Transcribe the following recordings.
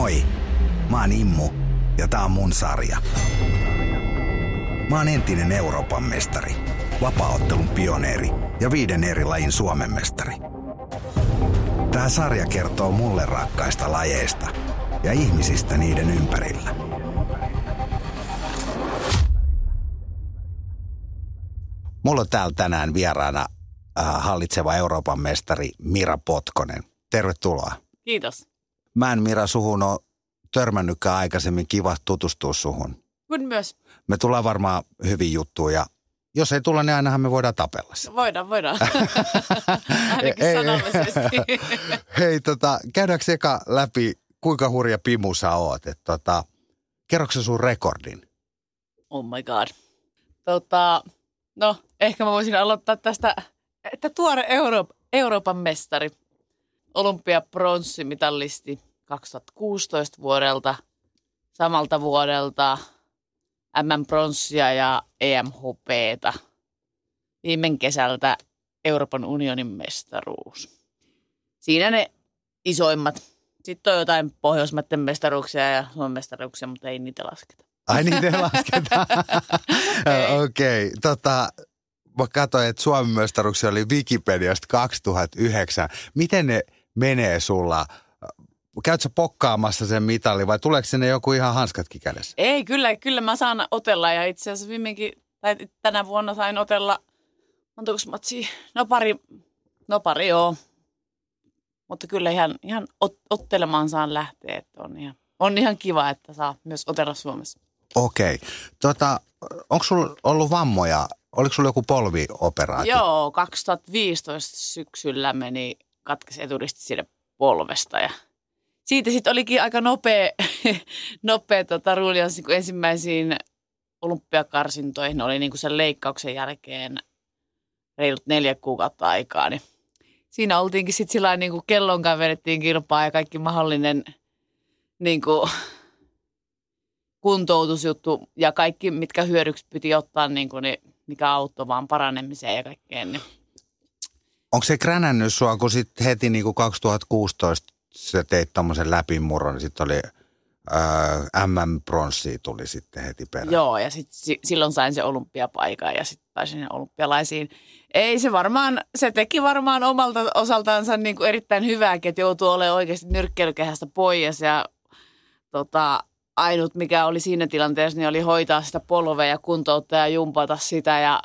Moi, mä oon Immu ja tää on mun sarja. Mä oon entinen Euroopan mestari, vapaaottelun pioneeri ja viiden eri lajin Suomen mestari. Tää sarja kertoo mulle rakkaista lajeista ja ihmisistä niiden ympärillä. Mulla on täällä tänään vieraana äh, hallitseva Euroopan mestari Mira Potkonen. Tervetuloa. Kiitos. Mä en Mira suhun ole törmännytkään aikaisemmin. Kiva tutustua suhun. Kun myös. Me tullaan varmaan hyvin juttuja ja jos ei tulla, niin ainahan me voidaan tapella. Voidaan, voidaan. Ainakin Ei, sanallisesti. Hei, tota, käydäänkö eka läpi, kuinka hurja pimu sä oot? Et, tota, kerroksä sä sun rekordin? oh my god. Tota, no, ehkä mä voisin aloittaa tästä, että tuore Euro- Euroopan mestari, olympiapronssimitalisti 2016 vuodelta, samalta vuodelta MM-pronssia ja EMHPtä. Viime kesältä Euroopan unionin mestaruus. Siinä ne isoimmat. Sitten on jotain Pohjoismaiden mestaruuksia ja Suomen mestaruuksia, mutta ei niitä lasketa. Ai ne lasketaan. Ei. Okei, okay, tota, mä katsoin, että Suomen mestaruuksia oli Wikipediasta 2009. Miten ne menee sulla? Käytkö pokkaamassa sen mitalin vai tuleeko sinne joku ihan hanskatkin kädessä? Ei, kyllä, kyllä mä saan otella ja itse asiassa viimeinkin, tai tänä vuonna sain otella, montako matsia? No pari, no pari joo. Mutta kyllä ihan, ihan ot, ottelemaan saan lähteä, että on ihan, on ihan kiva, että saa myös otella Suomessa. Okei. Okay. Tota, onko sulla ollut vammoja? Oliko sulla joku polvioperaatio? Joo, 2015 syksyllä meni katkesi eturisti siitä polvesta ja siitä sitten olikin aika nopea, nopea tota, ruulianssi, kun ensimmäisiin olympiakarsintoihin oli niin kuin sen leikkauksen jälkeen reilut neljä kuukautta aikaa, niin siinä oltiinkin sitten sillä niin kuin kellonkaan vedettiin kilpaa ja kaikki mahdollinen niin kuin, kuntoutusjuttu ja kaikki, mitkä hyödyksi piti ottaa, niin kuin, niin mikä auttoi vaan paranemiseen ja kaikkeen. Niin. Onko se kränännyt sua, kun sit heti niin kuin 2016 sä teit tommosen läpimurron, niin sitten oli ää, MM-pronssi tuli sitten heti perään. Joo, ja sit, si, silloin sain se olympiapaikan ja sitten pääsin olympialaisiin. Ei se varmaan, se teki varmaan omalta osaltaansa niin kuin erittäin hyvääkin, että joutuu olemaan oikeasti nyrkkeilykehästä pois ja tota, ainut mikä oli siinä tilanteessa, niin oli hoitaa sitä polvea ja kuntouttaa ja jumpata sitä ja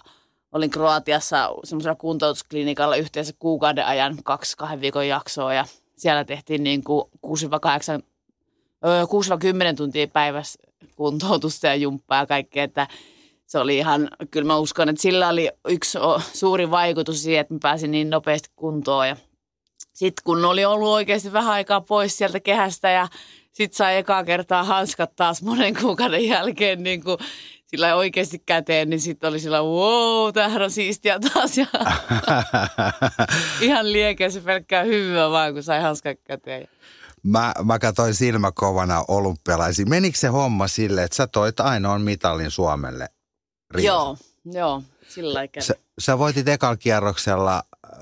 olin Kroatiassa semmoisella kuntoutusklinikalla yhteensä kuukauden ajan kaksi kahden viikon jaksoa ja siellä tehtiin niin kuin 6-8, öö, 6-10 tuntia päivässä kuntoutusta ja jumppaa ja kaikkea, että se oli ihan, kyllä mä uskon, että sillä oli yksi suuri vaikutus siihen, että mä pääsin niin nopeasti kuntoon. Sitten kun oli ollut oikeasti vähän aikaa pois sieltä kehästä ja sitten sai ekaa kertaa hanskat taas monen kuukauden jälkeen niin kuin sillä oikeasti käteen, niin sitten oli sillä wow, tämähän on siistiä taas. Ja ihan liekeä se pelkkää hyvää vaan, kun sai hanskat käteen. Mä, mä katsoin silmäkovana olympialaisia. Menikö se homma sille, että sä toit ainoan mitalin Suomelle? Riossa? Joo, joo, sillä Sä, sä voitit ekalla kierroksella äh,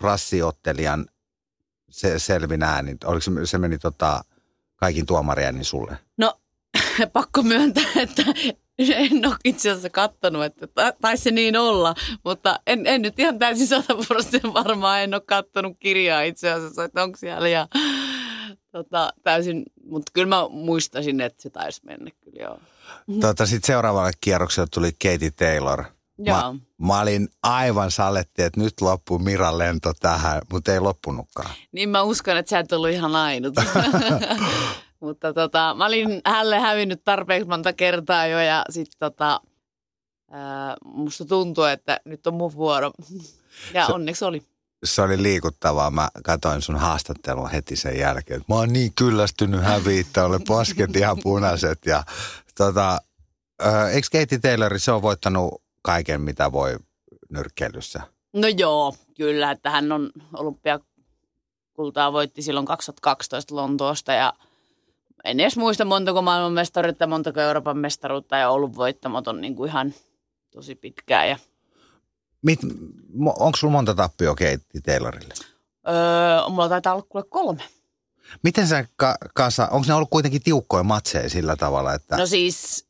prassiottelijan se, selvin äänin. Oliko se, se meni tota, kaikin tuomarien sulle? No, pakko myöntää, että en ole itse asiassa kattonut, että ta- taisi se niin olla, mutta en, en nyt ihan täysin sataprosenttisen varmaan, en ole kattonut kirjaa itse asiassa, että onko siellä ja tota, täysin, mutta kyllä mä muistasin, että se taisi mennä kyllä joo. Tota, Sitten seuraavalle kierrokselle tuli Katie Taylor. Joo. Mä, mä olin aivan saletti, että nyt loppuu Miran lento tähän, mutta ei loppunutkaan. Niin mä uskon, että sä et ollut ihan ainut. Mutta tota, mä olin hälle hävinnyt tarpeeksi monta kertaa jo ja sitten tota, ää, musta tuntuu, että nyt on mun vuoro. Ja Se- onneksi oli. Se oli liikuttavaa. Mä katsoin sun haastattelun heti sen jälkeen. Mä oon niin kyllästynyt häviittä, olen posket ihan punaiset. Ja, tota, ö, eikö Katie Taylor, se on voittanut kaiken, mitä voi nyrkkeilyssä? No joo, kyllä, että hän on olympiakultaa voitti silloin 2012 Lontoosta ja en edes muista montako maailmanmestaruutta, montako Euroopan mestaruutta ja ollut voittamaton niin kuin ihan tosi pitkään. Ja, Mit, onko sulla monta tappioa Katie Taylorille? öö, mulla taitaa olla kuule kolme. Miten sä ka- kasa, onko ne ollut kuitenkin tiukkoja matseja sillä tavalla, että... No siis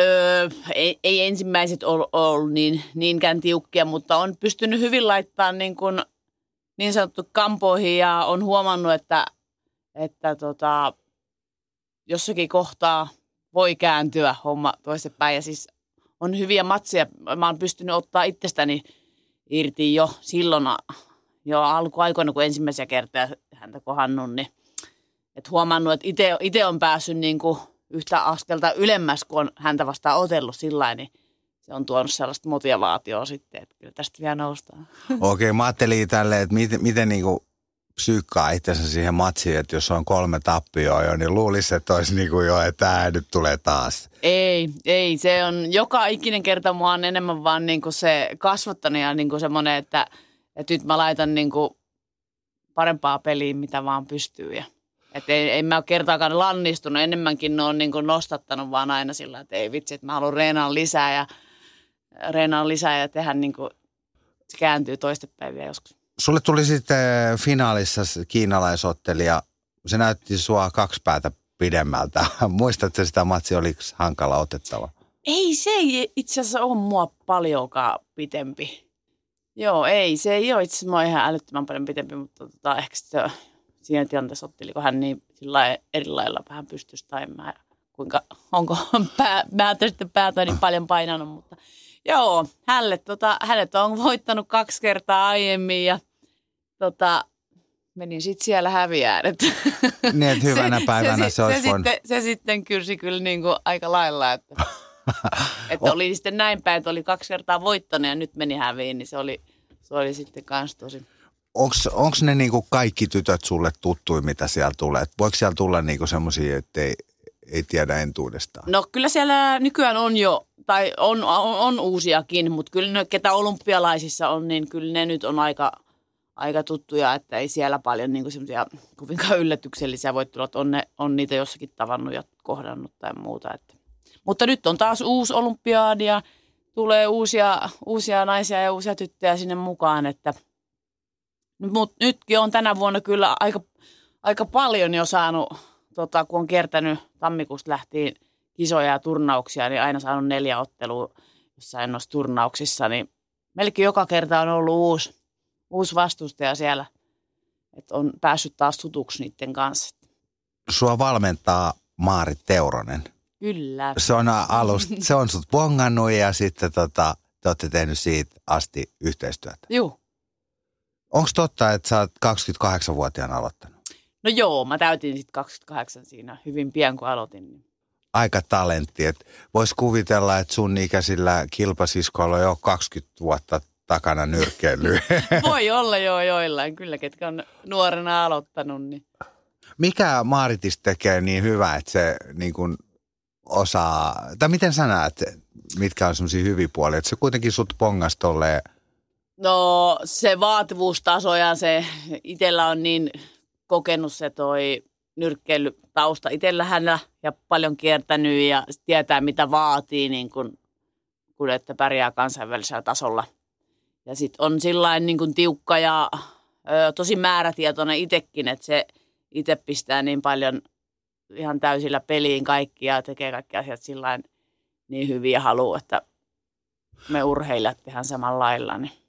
öö, ei, ei ensimmäiset ollut, ollut niin, niinkään tiukkia, mutta on pystynyt hyvin laittamaan niin, kuin, niin sanottu kampoihin ja on huomannut, että, että tota, jossakin kohtaa voi kääntyä homma toistepäin. Ja siis on hyviä matseja. Mä oon pystynyt ottaa itsestäni irti jo silloin jo alkuaikoina, kun ensimmäisiä kertoja häntä kohannut, niin et huomannut, että itse on päässyt niin kuin yhtä askelta ylemmäs, kun on häntä vastaan otellut sillä niin se on tuonut sellaista motivaatioa sitten, että kyllä tästä vielä noustaan. Okei, okay, mä ajattelin tälle, että miten, miten niin kuin psyykkaa itsensä siihen matsiin, että jos on kolme tappioa jo, niin luulisi, että olisi niin kuin jo, että tämä nyt tulee taas. Ei, ei. Se on joka ikinen kerta mua on enemmän vaan niin kuin se kasvattanut ja niin kuin semmoinen, että, että nyt mä laitan niin kuin parempaa peliä, mitä vaan pystyy. Ja, että ei, ei mä ole kertaakaan lannistunut, enemmänkin ne on niin kuin nostattanut vaan aina sillä, että ei vitsi, että mä haluan reenaa lisää ja reenaa lisää ja tehdä niin kuin, se kääntyy toistepäin vielä joskus. Sulle tuli sitten finaalissa kiinalaisottelija, se näytti sua kaksi päätä pidemmältä. Muistatko sitä matsi, oliko hankala otettava? Ei, se ei itse asiassa ole mua paljonkaan pitempi. Joo, ei, se ei ole itse asiassa ihan älyttömän paljon pitempi, mutta tota, ehkä se, siinä tilanteessa otteliko hän niin sillä eri lailla vähän pystyisi tai mä, kuinka, onko pää, mä sitten päätä niin paljon painanut, mutta joo, hälle, tota, hänet on voittanut kaksi kertaa aiemmin ja tota, menin sitten siellä häviään. Että niin, että hyvänä se, päivänä se, se, olisi se, sitten, se sitten kyrsi kyllä niin kuin aika lailla, että, että oli sitten näin päin, että oli kaksi kertaa voittanut ja nyt meni häviin, niin se oli, se oli sitten kans tosi. Onko ne niinku kaikki tytöt sulle tuttui, mitä siellä tulee? Voiko siellä tulla niinku semmoisia, että ei, ei tiedä entuudestaan? No kyllä siellä nykyään on jo, tai on, on, on uusiakin, mutta kyllä ne, ketä olympialaisissa on, niin kyllä ne nyt on aika – aika tuttuja, että ei siellä paljon niin semmoisia kovinkaan yllätyksellisiä voi tulla, että on, ne, on niitä jossakin tavannut ja kohdannut tai muuta. Että. Mutta nyt on taas uusi olympiaadi ja tulee uusia, uusia naisia ja uusia tyttöjä sinne mukaan, että mutta nytkin on tänä vuonna kyllä aika, aika paljon jo saanut, tota, kun on kiertänyt tammikuusta lähtien kisoja ja turnauksia, niin aina saanut neljä ottelua jossain noissa turnauksissa, niin melkein joka kerta on ollut uusi, uusi vastustaja siellä, että on päässyt taas tutuksi niiden kanssa. Sua valmentaa Maarit Teuronen. Kyllä. Se on alusta, se on sut bongannut ja sitten tota, te olette tehnyt siitä asti yhteistyötä. Joo. Onko totta, että sä oot 28-vuotiaana aloittanut? No joo, mä täytin sitten 28 siinä hyvin pian kun aloitin. Aika talentti, että vois kuvitella, että sun ikäisillä kilpasiskoilla on jo 20 vuotta takana nyrkkeilyä. Voi olla jo joillain, kyllä, ketkä on nuorena aloittanut. Niin. Mikä Maaritis tekee niin hyvä, että se niin kuin osaa, tai miten sä näet, mitkä on semmoisia hyviä puolia, että se kuitenkin sut pongas tolleen No se vaativuustaso ja se itsellä on niin kokenut se toi nyrkkeilytausta itsellähän ja paljon kiertänyt ja tietää mitä vaatii niin kun, kun että pärjää kansainvälisellä tasolla – ja sitten on sillain niin kuin tiukka ja ö, tosi määrätietoinen itsekin, että se itse pistää niin paljon ihan täysillä peliin kaikki ja tekee kaikki asiat sillain niin hyviä haluaa, että me urheilijat tehdään samalla lailla. Niin.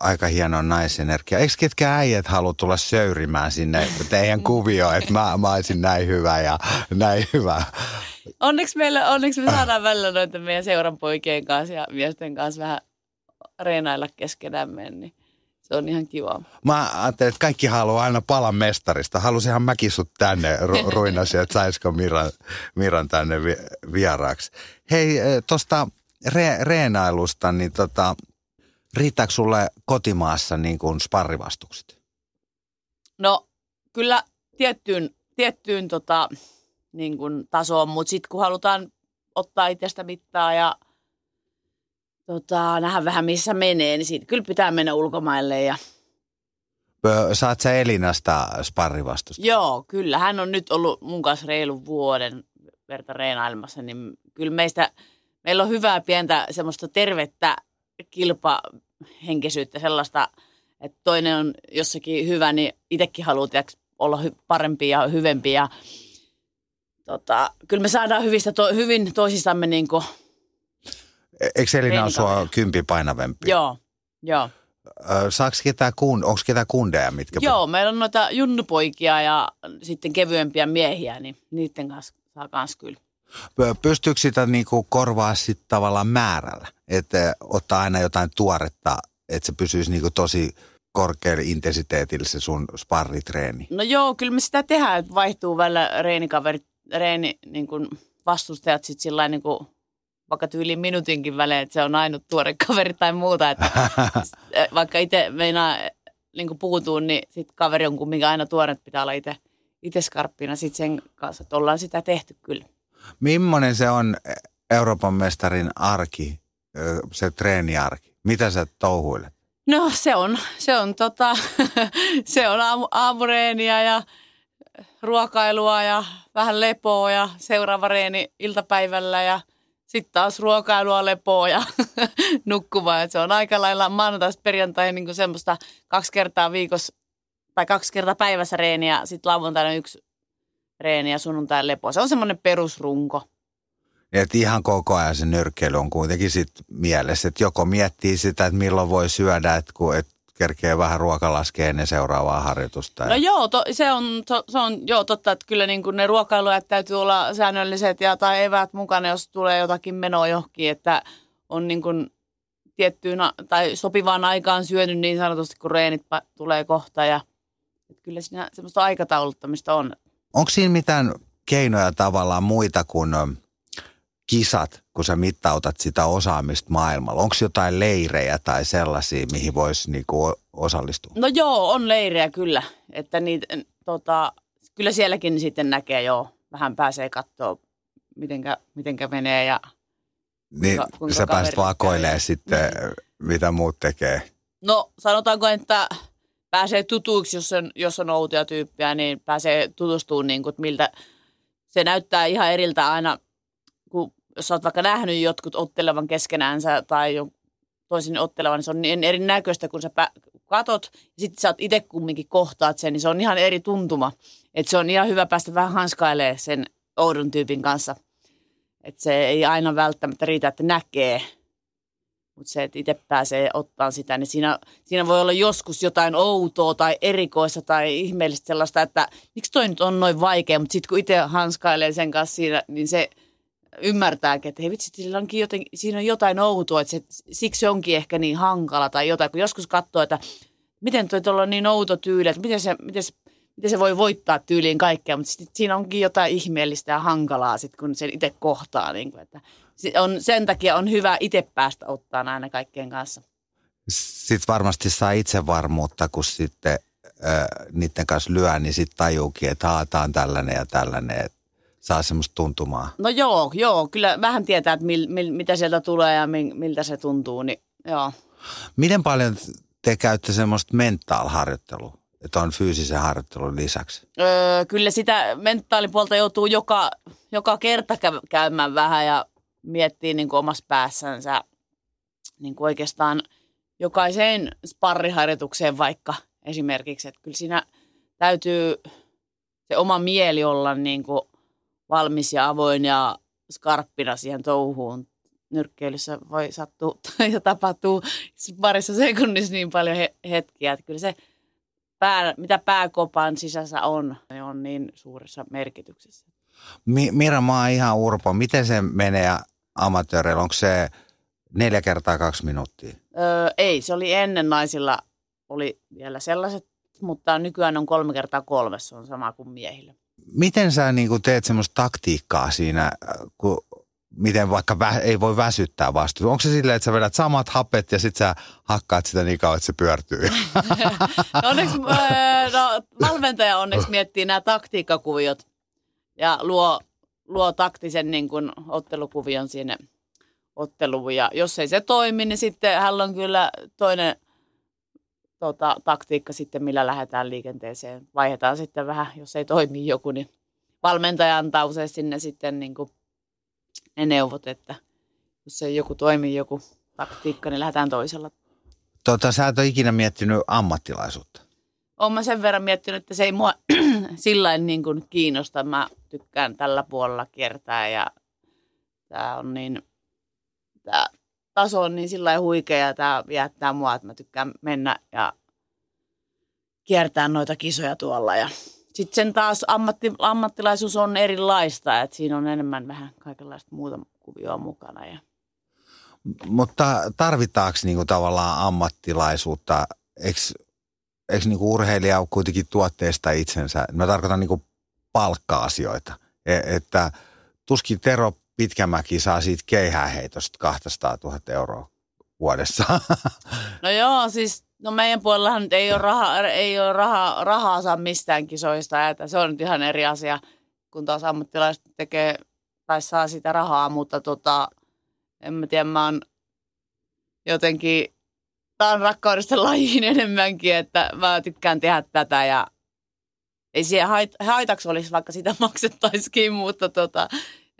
Aika hieno naisenergia. Eikö ketkä äijät halua tulla söyrimään sinne teidän kuvioon, että mä, mä olisin näin hyvä ja näin hyvä? Onneksi, meillä, onneksi me saadaan välillä noita meidän seuran poikien kanssa ja miesten kanssa vähän reenailla keskenämme, niin se on ihan kiva. Mä ajattelin, että kaikki haluaa aina palan mestarista. Halusinhan mäkin sut tänne ru- ruinasi, että saisiko Miran, Miran tänne vi- vieraaksi. Hei, eh, tuosta re- reenailusta, niin tota, riittääkö sulle kotimaassa niin kuin sparrivastukset? No kyllä tiettyyn, tiettyyn tota, niin kuin tasoon, mutta sitten kun halutaan ottaa itsestä mittaa ja – tota, nähdä vähän missä menee, niin siitä kyllä pitää mennä ulkomaille ja Saat sä Elinasta sparrivastusta? Joo, kyllä. Hän on nyt ollut mun kanssa reilun vuoden verta reenailemassa, niin kyllä meistä, meillä on hyvää pientä semmoista tervettä kilpahenkisyyttä, sellaista, että toinen on jossakin hyvä, niin itsekin haluaa olla hy, parempia ja hyvempiä. Tota, kyllä me saadaan hyvistä to, hyvin toisistamme niin kuin, E- Eikö Elina ole sua kympi painavempi? joo, joo. Saako ketään, kun, onko ketään kundeja, mitkä... Joo, meillä on noita junnupoikia ja sitten kevyempiä miehiä, niin niiden kanssa saa kans kyllä. Pystyykö sitä niinku korvaa sitten tavallaan määrällä? Että ottaa aina jotain tuoretta, että se pysyisi niinku tosi korkealla intensiteetillä se sun sparritreeni. No joo, kyllä me sitä tehdään, että vaihtuu välillä reenikaverit, reeni, niin kuin vastustajat sitten sillä niin kuin, vaikka tyyliin minuutinkin välein, että se on ainut tuore kaveri tai muuta. Että, vaikka itse meinaa niin kuin puutuun, niin sitten kaveri on kumminkin aina tuore, että pitää olla itse itse skarppina sitten sen kanssa, että ollaan sitä tehty kyllä. Millainen se on Euroopan mestarin arki, se treeniarki? Mitä sä touhuilet? No se on, se on, tota, se on aamu, aamureeniä ja ruokailua ja vähän lepoa ja seuraava reeni iltapäivällä ja sitten taas ruokailua, lepoa ja nukkumaan. Et se on aika lailla maanantaista perjantaihin niin semmoista kaksi kertaa viikossa tai kaksi kertaa päivässä reeniä, sitten lauantaina yksi reeni ja sunnuntai lepo. Se on semmoinen perusrunko. Että ihan koko ajan se nyrkkeily on kuitenkin sit mielessä, että joko miettii sitä, että milloin voi syödä, että kun et kerkee vähän ruokalaskea ennen seuraavaa harjoitusta. No joo, to, se, on, to, se on joo totta, että kyllä niin kuin ne ruokailuajat täytyy olla säännölliset ja tai eväät mukana, jos tulee jotakin menoa johonkin, että on niin kuin tiettyyn tai sopivaan aikaan syönyt niin sanotusti, kun reenit tulee kohta ja että kyllä siinä semmoista aikatauluttamista on. Onko siinä mitään keinoja tavallaan muita kuin kisat, kun sä mittautat sitä osaamista maailmalla? Onko jotain leirejä tai sellaisia, mihin voisi niinku osallistua? No joo, on leirejä kyllä. Että niitä, tota, kyllä sielläkin sitten näkee jo, vähän pääsee katsoa, mitenkä, mitenkä menee ja niin, kuinka, kuinka sä pääset vakoilemaan sitten, mitä muut tekee. No sanotaanko, että pääsee tutuiksi, jos on, jos on outoja tyyppiä, niin pääsee tutustumaan, niin kuin, miltä se näyttää ihan eriltä aina, kun jos olet vaikka nähnyt jotkut ottelevan keskenäänsä tai toisin ottelevan, niin se on niin erinäköistä, kun sä katot ja sitten sä oot itse kumminkin kohtaat sen, niin se on ihan eri tuntuma. Että se on ihan hyvä päästä vähän hanskailemaan sen oudon tyypin kanssa. Että se ei aina välttämättä riitä, että näkee – mutta se, että itse pääsee ottaa sitä, niin siinä, siinä voi olla joskus jotain outoa tai erikoista tai ihmeellistä sellaista, että miksi toi nyt on noin vaikea, mutta sitten kun itse hanskailee sen kanssa siinä, niin se ymmärtääkin, että hei vitsi, sillä onkin joten, siinä on jotain outoa, että se, siksi se onkin ehkä niin hankala tai jotain, kun joskus katsoo, että miten toi tuolla on niin outo tyyli, että miten se, miten se, miten se voi voittaa tyyliin kaikkea, mutta sit siinä onkin jotain ihmeellistä ja hankalaa, sit, kun sen itse kohtaa. Niin kuin, että on, sen takia on hyvä itse päästä ottaa aina kaikkien kanssa. Sitten varmasti saa itsevarmuutta, kun sitten äh, niiden kanssa lyö, niin sitten tajuukin, että on tällainen ja tällainen, että saa semmoista tuntumaa. No joo, joo, kyllä vähän tietää, että mil, mil, mitä sieltä tulee ja mil, miltä se tuntuu, niin joo. Miten paljon te käytte semmoista mentaalharjoittelua, että on fyysisen harjoittelun lisäksi? Öö, kyllä sitä mentaalipuolta joutuu joka, joka kerta käymään vähän ja miettii niin kuin omassa päässänsä niin kuin oikeastaan jokaiseen sparriharjoitukseen vaikka esimerkiksi. Että kyllä siinä täytyy se oma mieli olla niin kuin valmis ja avoin ja skarppina siihen touhuun. Nyrkkeilyssä voi sattua ja tapahtuu parissa sekunnissa niin paljon he- hetkiä, että kyllä se pää, mitä pääkopan sisässä on, on niin suuressa merkityksessä. Mi- Mira, mä oon ihan urpo. Miten se menee amatööreillä? Onko se neljä kertaa kaksi minuuttia? Öö, ei, se oli ennen naisilla oli vielä sellaiset, mutta nykyään on kolme kertaa kolme, se on sama kuin miehillä. Miten sä niin teet semmoista taktiikkaa siinä, kun miten vaikka vä- ei voi väsyttää vastuuta? Onko se silleen, että sä vedät samat hapet ja sitten sä hakkaat sitä niin kauan, että se pyörtyy? no onneksi, no, valmentaja onneksi miettii nämä taktiikkakuviot ja luo, luo taktisen niin kuin, ottelukuvion sinne otteluun. Ja jos ei se toimi, niin sitten hän on kyllä toinen tota, taktiikka sitten, millä lähdetään liikenteeseen. Vaihdetaan sitten vähän, jos ei toimi joku, niin valmentaja antaa usein sinne sitten niin kuin ne neuvot, että jos ei joku toimi joku taktiikka, niin lähdetään toisella. Tota, sä et ole ikinä miettinyt ammattilaisuutta? Olen mä sen verran miettinyt, että se ei mua sillä niin kuin kiinnosta. Mä tykkään tällä puolella kiertää ja tämä on niin, tämä taso on niin sillä huikea ja tämä viettää mua, että mä tykkään mennä ja kiertää noita kisoja tuolla. Ja sitten sen taas ammatti, ammattilaisuus on erilaista, että siinä on enemmän vähän kaikenlaista muuta kuvioa mukana. Ja. Mutta tarvitaanko niinku tavallaan ammattilaisuutta? Eikö, eikö niinku urheilija kuitenkin tuotteesta itsensä? Mä tarkoitan niinku palkka-asioita. E, että tuskin Tero Pitkämäki saa siitä keihääheitosta 200 000 euroa vuodessa. No joo, siis no meidän puolellahan nyt ei ole, raha, ei ole raha, rahaa saa mistään kisoista, että se on nyt ihan eri asia, kun taas ammattilaiset tekee tai saa sitä rahaa, mutta tota, en mä tiedä, mä oon jotenkin, tää on rakkaudesta lajiin enemmänkin, että mä tykkään tehdä tätä ja ei siihen hait, haitaksi olisi, vaikka sitä maksettaisikin, mutta tota,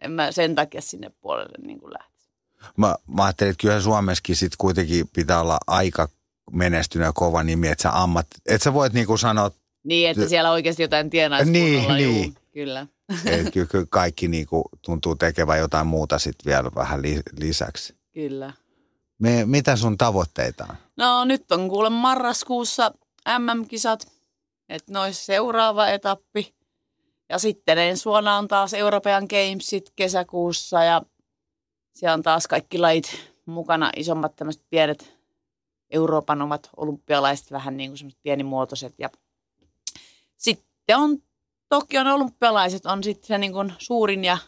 en mä sen takia sinne puolelle niin kuin lähtisi. Mä, mä ajattelin, että kyllä Suomessakin sit kuitenkin pitää olla aika menestynyt ja kova nimi, että sä, ammat, että sä voit niinku sanoa... Niin, että siellä oikeasti jotain tienaisi Niin, niin. Juu, kyllä. Et kyllä kaikki niinku tuntuu tekevän jotain muuta sitten vielä vähän li, lisäksi. Kyllä. Me, mitä sun tavoitteita on? No nyt on kuule marraskuussa MM-kisat, että nois seuraava etappi. Ja sitten ensi vuonna on taas European Gamesit kesäkuussa ja siellä on taas kaikki lajit mukana, isommat tämmöiset pienet Euroopan omat olympialaiset, vähän niin kuin semmoiset pienimuotoiset. Ja sitten on Tokion olympialaiset on sitten se niin kuin suurin ja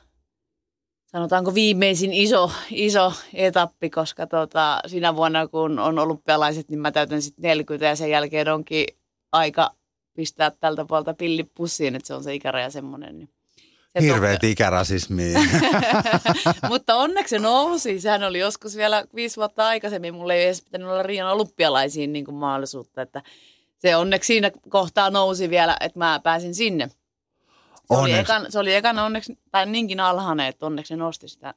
sanotaanko viimeisin iso, iso etappi, koska tota, siinä vuonna kun on olympialaiset, niin mä täytän sitten 40 ja sen jälkeen onkin aika pistää tältä puolta pillipussiin, että se on se ikäraja semmoinen. Niin Hirveet ikärasismi. Mutta onneksi se nousi. Sehän oli joskus vielä viisi vuotta aikaisemmin. Mulla ei edes pitänyt olla Rion olympialaisiin niin kuin mahdollisuutta. Että se onneksi siinä kohtaa nousi vielä, että mä pääsin sinne. Se oli, ekan, se oli ekan onneksi, tai niinkin alhainen, että onneksi ne nosti sitä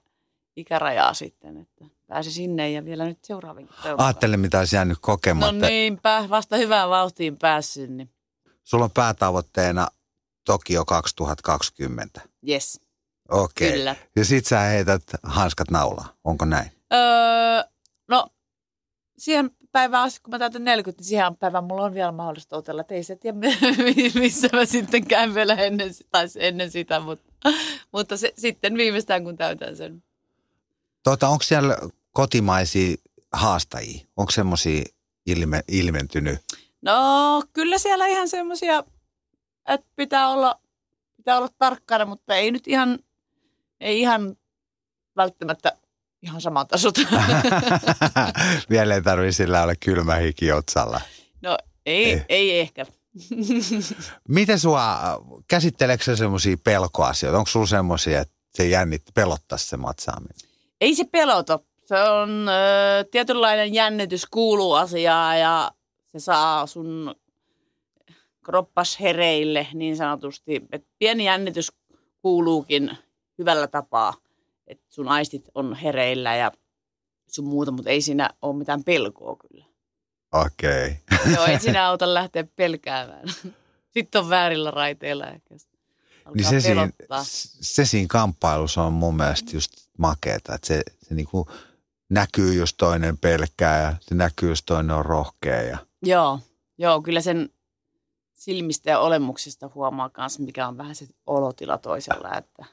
ikärajaa sitten, että pääsi sinne ja vielä nyt seuraavin. Ajattele, mitä olisi jäänyt kokematta. No niinpä, vasta hyvään vauhtiin päässyt. Niin. Sulla on päätavoitteena Tokio 2020. Yes. Okei. Okay. Kyllä. Ja sit sä heität hanskat naulaa, onko näin? Öö, no, siihen päivään asti, kun mä täytän 40, niin siihen päivään mulla on vielä mahdollista otella. Että ei se tiedä, missä mä sitten käyn vielä ennen, tai ennen sitä, mutta, mutta se, sitten viimeistään, kun täytän sen. Tota, onko siellä kotimaisia haastajia? Onko semmoisia ilme, ilmentynyt? No, kyllä siellä ihan semmoisia että pitää olla, pitää olla tarkkana, mutta ei nyt ihan, ei ihan välttämättä ihan saman tasot. Vielä ei tarvitse sillä olla kylmä hiki otsalla. No ei, ei. ei ehkä. Miten sua, käsitteleekö se semmoisia pelkoasioita? Onko sulla semmoisia, että se jännit, pelottaisi se matsaaminen? Ei se pelota. Se on ö, tietynlainen jännitys kuuluu asiaa ja se saa sun kroppas hereille niin sanotusti. Et pieni jännitys kuuluukin hyvällä tapaa, että sun aistit on hereillä ja sun muuta, mutta ei siinä ole mitään pelkoa kyllä. Okei. Okay. Joo, ei siinä auta lähteä pelkäämään. Sitten on väärillä raiteilla ehkä. Niin se siinä, se siinä kamppailussa on mun mielestä just makeeta, että se, se niinku näkyy, jos toinen pelkää ja se näkyy, jos toinen on rohkea. Ja... Joo, joo, kyllä sen silmistä ja olemuksista huomaa myös, mikä on vähän se olotila toisella, että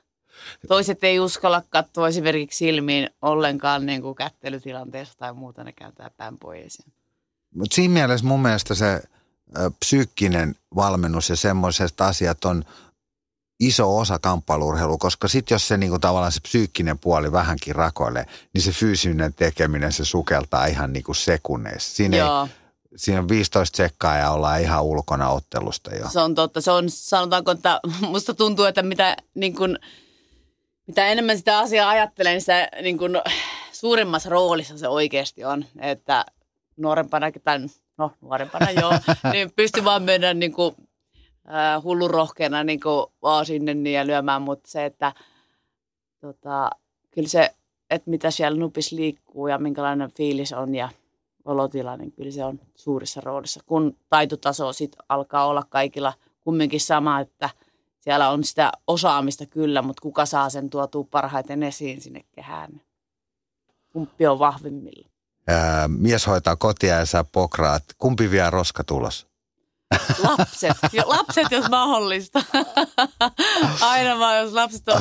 toiset ei uskalla katsoa esimerkiksi silmiin ollenkaan niin kuin kättelytilanteessa tai muuta, ne kääntää päin pois. Mutta siinä mielessä mun mielestä se psyykkinen valmennus ja semmoiset asiat on iso osa kamppailurheilu, koska sitten jos se niinku tavallaan se psyykkinen puoli vähänkin rakoilee, niin se fyysinen tekeminen se sukeltaa ihan niinku sekunneissa. Siinä Joo. ei siinä on 15 sekkaa ja ollaan ihan ulkona ottelusta jo. Se on totta. Se on, sanotaanko, että musta tuntuu, että mitä, niin kun, mitä enemmän sitä asiaa ajattelee, niin sitä niin kun, suurimmassa roolissa se oikeasti on. Että nuorempana, tai no nuorempana joo, niin pystyy vaan mennä niin kuin, äh, hullurohkeana niin kuin, vaan sinne niin ja lyömään, mutta se, että tota, kyllä se, että mitä siellä nupis liikkuu ja minkälainen fiilis on ja – olotila, niin kyllä se on suurissa roolissa. Kun taitotaso sit alkaa olla kaikilla kumminkin sama, että siellä on sitä osaamista kyllä, mutta kuka saa sen tuotua parhaiten esiin sinne kehään. Kumpi on vahvimmilla. Ää, mies hoitaa kotia ja sä pokraat. Kumpi vie roskatulos? Lapset. Jo, lapset, jos mahdollista. Aina vaan, jos lapset on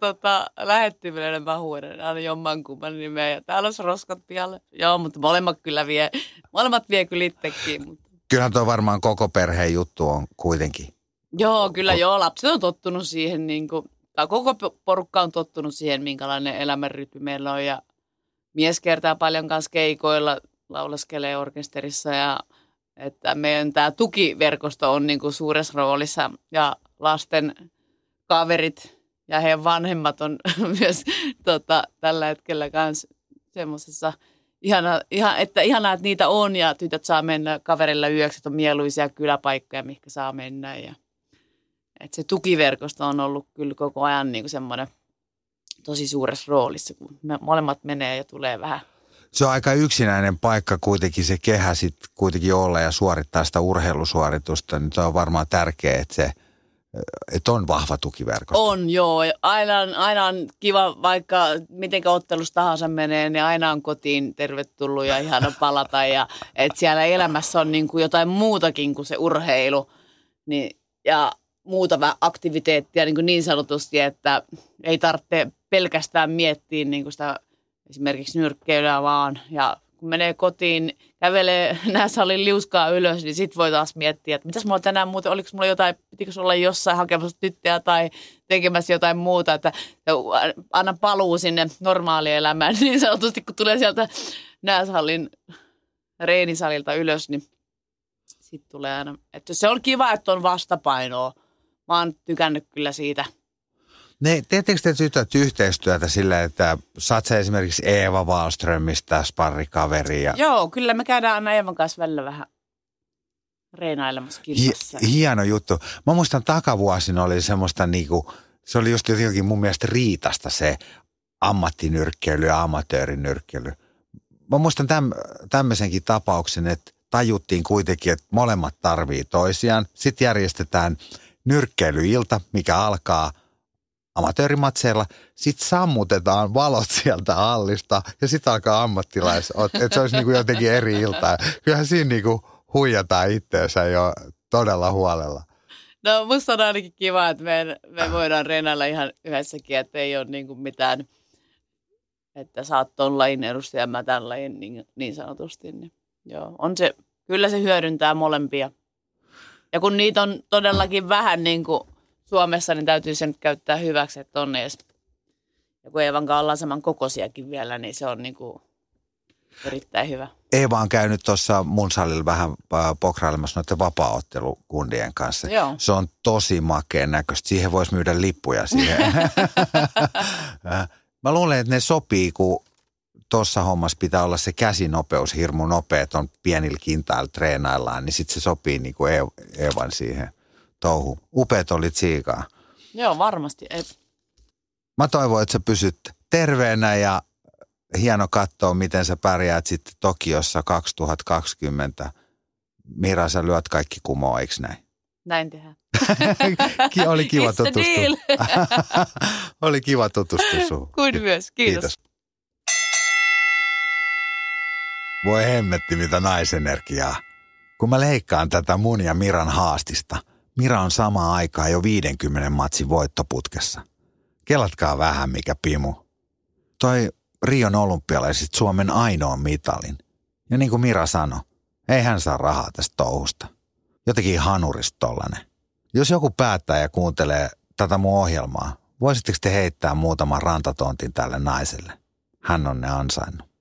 tota, lähettimellä, niin mä huudan aina jommankumman nimeä. Ja täällä olisi roskat pialle. Joo, mutta molemmat kyllä vie. Molemmat vie kyllä itsekin. Mutta. Kyllähän tuo varmaan koko perheen juttu on kuitenkin. Joo, kyllä joo. Lapset on tottunut siihen, niin kuin, tai koko porukka on tottunut siihen, minkälainen elämänrytmi meillä on. Ja mies kertaa paljon kanssa keikoilla, laulaskelee orkesterissa ja että meidän tämä tukiverkosto on niin kuin suuressa roolissa ja lasten kaverit ja heidän vanhemmat on myös tota, tällä hetkellä myös semmoisessa ihana, ihan, että ihanaa, että niitä on ja tytöt saa mennä kaverilla yöksi, että on mieluisia kyläpaikkoja, mihinkä saa mennä. Ja, että se tukiverkosto on ollut kyllä koko ajan niin kuin semmoinen tosi suuressa roolissa, kun me molemmat menee ja tulee vähän se on aika yksinäinen paikka kuitenkin se kehä sitten kuitenkin olla ja suorittaa sitä urheilusuoritusta, niin on varmaan tärkeää, että se että on vahva tukiverkosto. On, joo. Aina, aina on kiva, vaikka miten ottelussa tahansa menee, niin aina on kotiin tervetullut ja ihana palata. Ja että siellä elämässä on niin kuin jotain muutakin kuin se urheilu. Niin, ja muuta aktiviteettia niin, kuin niin sanotusti, että ei tarvitse pelkästään miettiä niin kuin sitä – esimerkiksi nyrkkeilyä vaan. Ja kun menee kotiin, kävelee salin liuskaa ylös, niin sitten voi taas miettiä, että mitäs mulla tänään muuten, oliko mulla jotain, pitikö olla jossain hakemassa tyttöä tai tekemässä jotain muuta, että anna paluu sinne normaalielämään niin sanotusti, kun tulee sieltä nääsalin reenisalilta ylös, niin sitten tulee aina, että se on kiva, että on vastapainoa. Mä oon tykännyt kyllä siitä – ne, teettekö te tytöt yhteistyötä sillä, että saat sä esimerkiksi Eeva Wallströmistä sparrikaveria? Joo, kyllä me käydään aina Eevan kanssa välillä vähän reenailemassa kilpassa. Hi, hieno juttu. Mä muistan takavuosina oli semmoista niinku, se oli just jotenkin mun mielestä riitasta se ammattinyrkkeily ja amatöörinyrkkeily. Mä muistan täm, tämmöisenkin tapauksen, että tajuttiin kuitenkin, että molemmat tarvii toisiaan. Sitten järjestetään nyrkkeilyilta, mikä alkaa – amatöörimatseilla, sitten sammutetaan valot sieltä allista ja sitten alkaa ammattilais, että se olisi niinku jotenkin eri ilta. Kyllähän siinä niinku huijataan itteensä jo todella huolella. No musta on ainakin kiva, että me, me voidaan reenailla ihan yhdessäkin, että ei ole niinku mitään, että sä oot ton lajin edustaja, mä tämän lajin niin, niin sanotusti. Niin, joo, on se, kyllä se hyödyntää molempia. Ja kun niitä on todellakin vähän niin kuin Suomessa, niin täytyy sen käyttää hyväksi, että on edes. Ja kun Eevan kanssa ollaan saman kokoisiakin vielä, niin se on niin kuin erittäin hyvä. Eeva on käynyt tuossa mun salilla vähän äh, pokrailemassa noiden vapaaottelukundien kanssa. Joo. Se on tosi makeen näköistä. Siihen voisi myydä lippuja siihen. Äh, mä luulen, että ne sopii, kun tuossa hommassa pitää olla se käsinopeus hirmu nopea, on pienillä kintailla treenaillaan, niin sitten se sopii niin kuin Eevan siihen – touhu. Upeat oli siikaa. Joo, varmasti. Et... Mä toivon, että sä pysyt terveenä ja hieno katsoa, miten sä pärjäät sitten Tokiossa 2020. Mira, sä lyöt kaikki kumoa, eikö näin? Näin tehdään. oli kiva tutustua. oli kiva tutustua suhun. Kuin myös, kiitos. kiitos. Voi hemmetti, mitä naisenergiaa. Kun mä leikkaan tätä mun ja Miran haastista – Mira on samaan aikaan jo 50 matsin voittoputkessa. Kelatkaa vähän mikä pimu. Toi Rion olympialaiset Suomen ainoan mitalin. Ja niin kuin Mira sanoi, ei hän saa rahaa tästä touhusta. Jotenkin hanurista tollanen. Jos joku päättää ja kuuntelee tätä mun ohjelmaa, voisitteko te heittää muutaman rantatontin tälle naiselle? Hän on ne ansainnut.